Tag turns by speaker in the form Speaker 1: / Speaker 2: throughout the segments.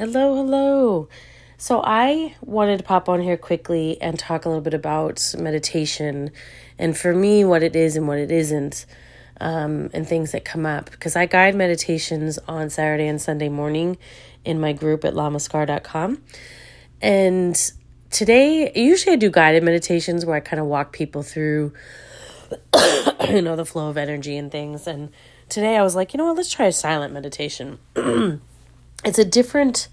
Speaker 1: Hello, hello. So, I wanted to pop on here quickly and talk a little bit about meditation and for me, what it is and what it isn't, um, and things that come up. Because I guide meditations on Saturday and Sunday morning in my group at llamaskar.com. And today, usually I do guided meditations where I kind of walk people through, you know, the flow of energy and things. And today I was like, you know what, let's try a silent meditation. it's a different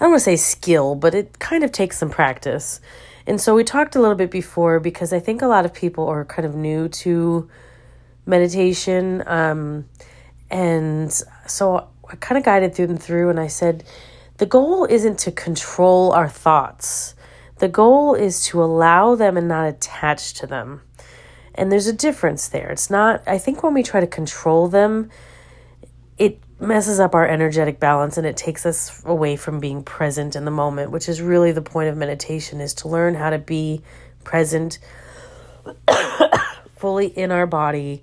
Speaker 1: I don't want to say skill, but it kind of takes some practice. And so we talked a little bit before because I think a lot of people are kind of new to meditation. Um, and so I kind of guided through them through and I said, the goal isn't to control our thoughts. The goal is to allow them and not attach to them. And there's a difference there. It's not, I think when we try to control them, it messes up our energetic balance and it takes us away from being present in the moment, which is really the point of meditation is to learn how to be present fully in our body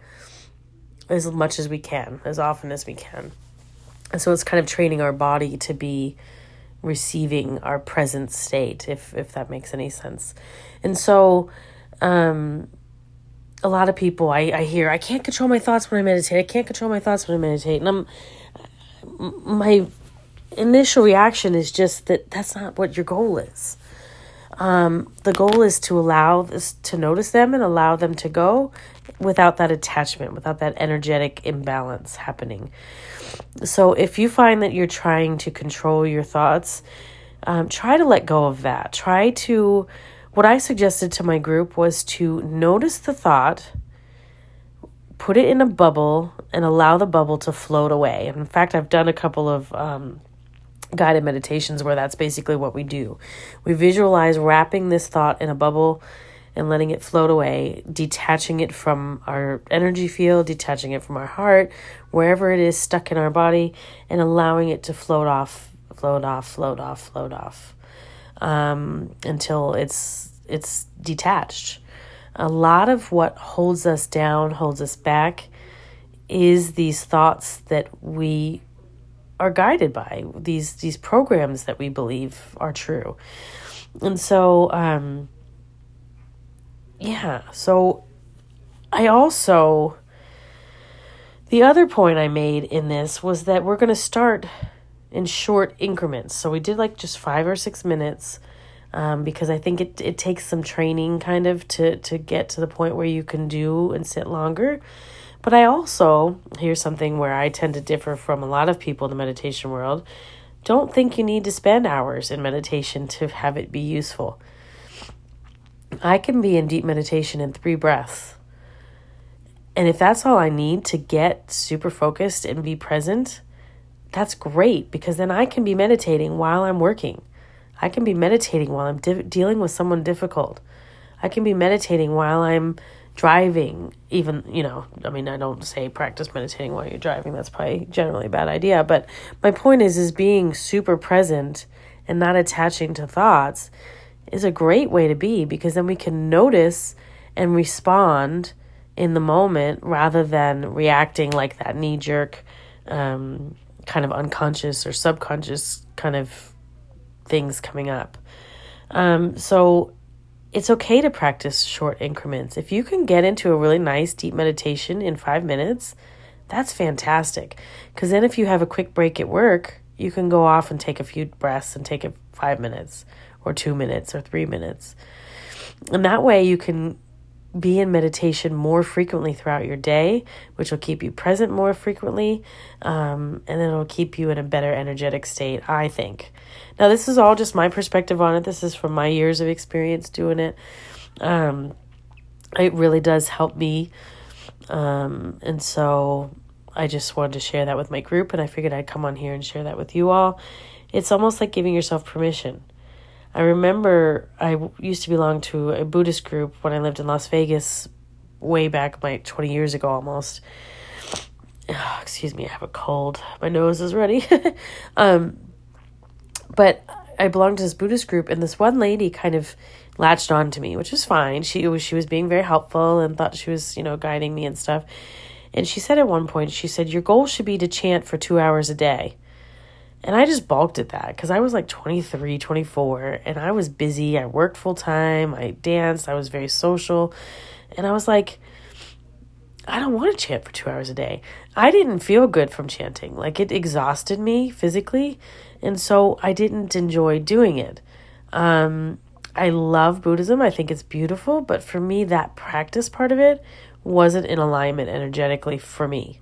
Speaker 1: as much as we can, as often as we can. And so it's kind of training our body to be receiving our present state if if that makes any sense. And so um a lot of people I, I hear I can't control my thoughts when I meditate. I can't control my thoughts when I meditate. And I'm my initial reaction is just that that's not what your goal is. Um, the goal is to allow this to notice them and allow them to go without that attachment, without that energetic imbalance happening. So if you find that you're trying to control your thoughts, um, try to let go of that. Try to, what I suggested to my group was to notice the thought put it in a bubble and allow the bubble to float away. In fact, I've done a couple of um, guided meditations where that's basically what we do. We visualize wrapping this thought in a bubble and letting it float away, detaching it from our energy field, detaching it from our heart, wherever it is stuck in our body, and allowing it to float off, float off, float off, float off, um, until it's it's detached a lot of what holds us down, holds us back, is these thoughts that we are guided by these these programs that we believe are true. And so um yeah so i also the other point i made in this was that we're going to start in short increments. So we did like just five or six minutes um, because I think it, it takes some training kind of to, to get to the point where you can do and sit longer. But I also, here's something where I tend to differ from a lot of people in the meditation world, don't think you need to spend hours in meditation to have it be useful. I can be in deep meditation in three breaths. And if that's all I need to get super focused and be present, that's great because then I can be meditating while I'm working. I can be meditating while I'm di- dealing with someone difficult. I can be meditating while I'm driving, even, you know, I mean, I don't say practice meditating while you're driving. That's probably generally a bad idea. But my point is, is being super present and not attaching to thoughts is a great way to be because then we can notice and respond in the moment rather than reacting like that knee jerk, um, kind of unconscious or subconscious kind of things coming up. Um, so it's okay to practice short increments. If you can get into a really nice deep meditation in five minutes, that's fantastic. Because then, if you have a quick break at work, you can go off and take a few breaths and take it five minutes, or two minutes, or three minutes. And that way, you can be in meditation more frequently throughout your day, which will keep you present more frequently, um, and it'll keep you in a better energetic state, I think. Now, this is all just my perspective on it. This is from my years of experience doing it. Um, it really does help me. Um, and so I just wanted to share that with my group, and I figured I'd come on here and share that with you all. It's almost like giving yourself permission I remember I used to belong to a Buddhist group when I lived in Las Vegas way back like 20 years ago almost. Oh, excuse me, I have a cold. My nose is ready. um, but I belonged to this Buddhist group, and this one lady kind of latched on to me, which was fine. She was she was being very helpful and thought she was you know guiding me and stuff. And she said at one point, she said, "Your goal should be to chant for two hours a day." And I just balked at that because I was like 23, 24, and I was busy. I worked full time, I danced, I was very social. And I was like, I don't want to chant for two hours a day. I didn't feel good from chanting. Like it exhausted me physically. And so I didn't enjoy doing it. Um, I love Buddhism. I think it's beautiful. But for me, that practice part of it wasn't in alignment energetically for me.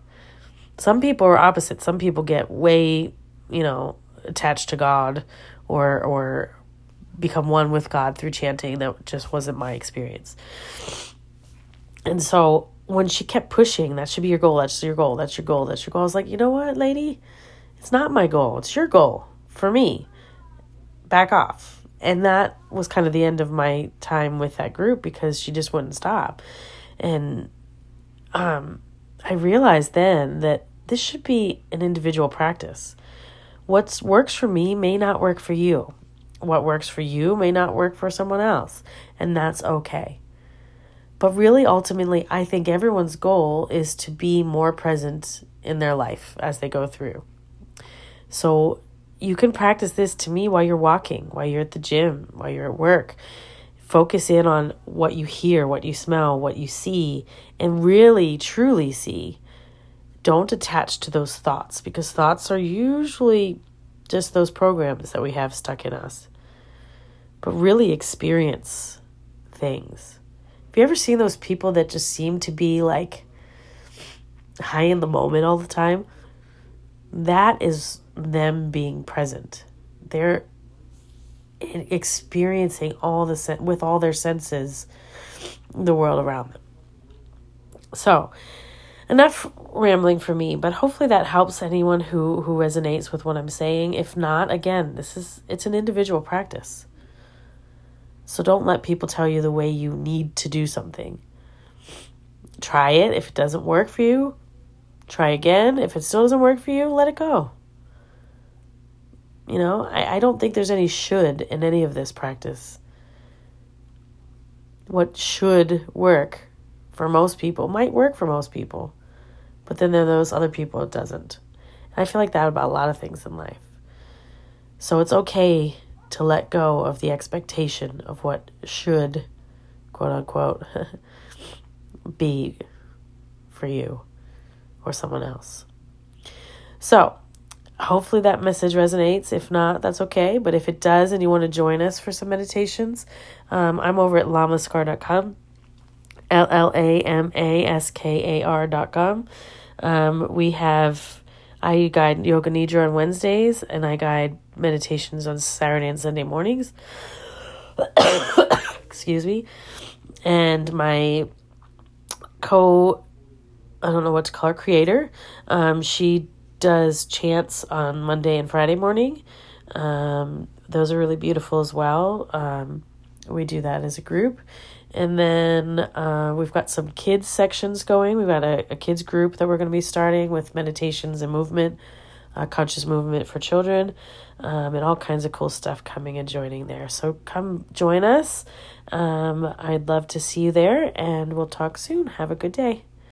Speaker 1: Some people are opposite. Some people get way, you know, attached to God or or become one with God through chanting. That just wasn't my experience. And so when she kept pushing, that should be your goal, that's your goal, that's your goal, that's your goal, I was like, you know what, lady? It's not my goal, it's your goal for me. Back off. And that was kind of the end of my time with that group because she just wouldn't stop. And um, I realized then that this should be an individual practice. What works for me may not work for you. What works for you may not work for someone else. And that's okay. But really, ultimately, I think everyone's goal is to be more present in their life as they go through. So you can practice this to me while you're walking, while you're at the gym, while you're at work. Focus in on what you hear, what you smell, what you see, and really, truly see. Don't attach to those thoughts because thoughts are usually just those programs that we have stuck in us. But really experience things. Have you ever seen those people that just seem to be like high in the moment all the time? That is them being present. They're experiencing all the sen- with all their senses the world around them. So, enough rambling for me, but hopefully that helps anyone who who resonates with what I'm saying. If not, again, this is it's an individual practice. So don't let people tell you the way you need to do something. Try it. If it doesn't work for you, try again. If it still doesn't work for you, let it go. You know, I, I don't think there's any should in any of this practice. What should work for most people might work for most people, but then there are those other people it doesn't. And I feel like that about a lot of things in life. So it's okay to let go of the expectation of what should, quote unquote, be for you or someone else. So, hopefully that message resonates. If not, that's okay. But if it does and you want to join us for some meditations, um, I'm over at llamaskar.com, L L A M A S K A com. Um, we have I guide yoga nidra on Wednesdays, and I guide meditations on Saturday and Sunday mornings. Excuse me. And my co, I don't know what to call her, creator, um, she does chants on Monday and Friday morning. Um, those are really beautiful as well. Um, we do that as a group. And then uh, we've got some kids sections going. We've got a, a kids group that we're going to be starting with meditations and movement, uh, conscious movement for children, um, and all kinds of cool stuff coming and joining there. So come join us. Um, I'd love to see you there, and we'll talk soon. Have a good day.